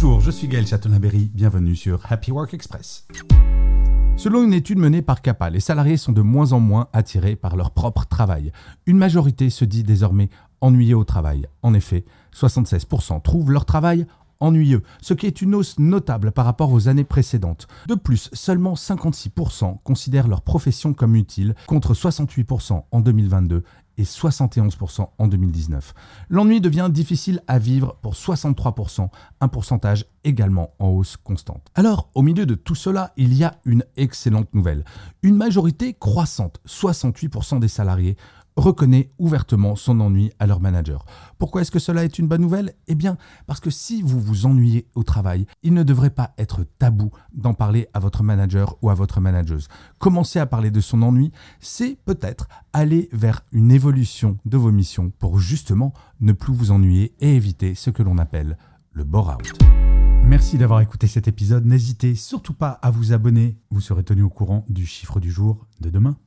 Bonjour, je suis Gaël Chatonaberry, bienvenue sur Happy Work Express. Selon une étude menée par CAPA, les salariés sont de moins en moins attirés par leur propre travail. Une majorité se dit désormais ennuyée au travail. En effet, 76% trouvent leur travail ennuyeux, ce qui est une hausse notable par rapport aux années précédentes. De plus, seulement 56% considèrent leur profession comme utile, contre 68% en 2022 et 71% en 2019. L'ennui devient difficile à vivre pour 63%, un pourcentage également en hausse constante. Alors, au milieu de tout cela, il y a une excellente nouvelle. Une majorité croissante, 68% des salariés, reconnaît ouvertement son ennui à leur manager. Pourquoi est-ce que cela est une bonne nouvelle? Eh bien, parce que si vous vous ennuyez au travail, il ne devrait pas être tabou d'en parler à votre manager ou à votre manageuse. Commencer à parler de son ennui, c'est peut-être aller vers une évolution de vos missions pour justement ne plus vous ennuyer et éviter ce que l'on appelle le bore-out. Merci d'avoir écouté cet épisode. N'hésitez surtout pas à vous abonner. Vous serez tenu au courant du chiffre du jour de demain.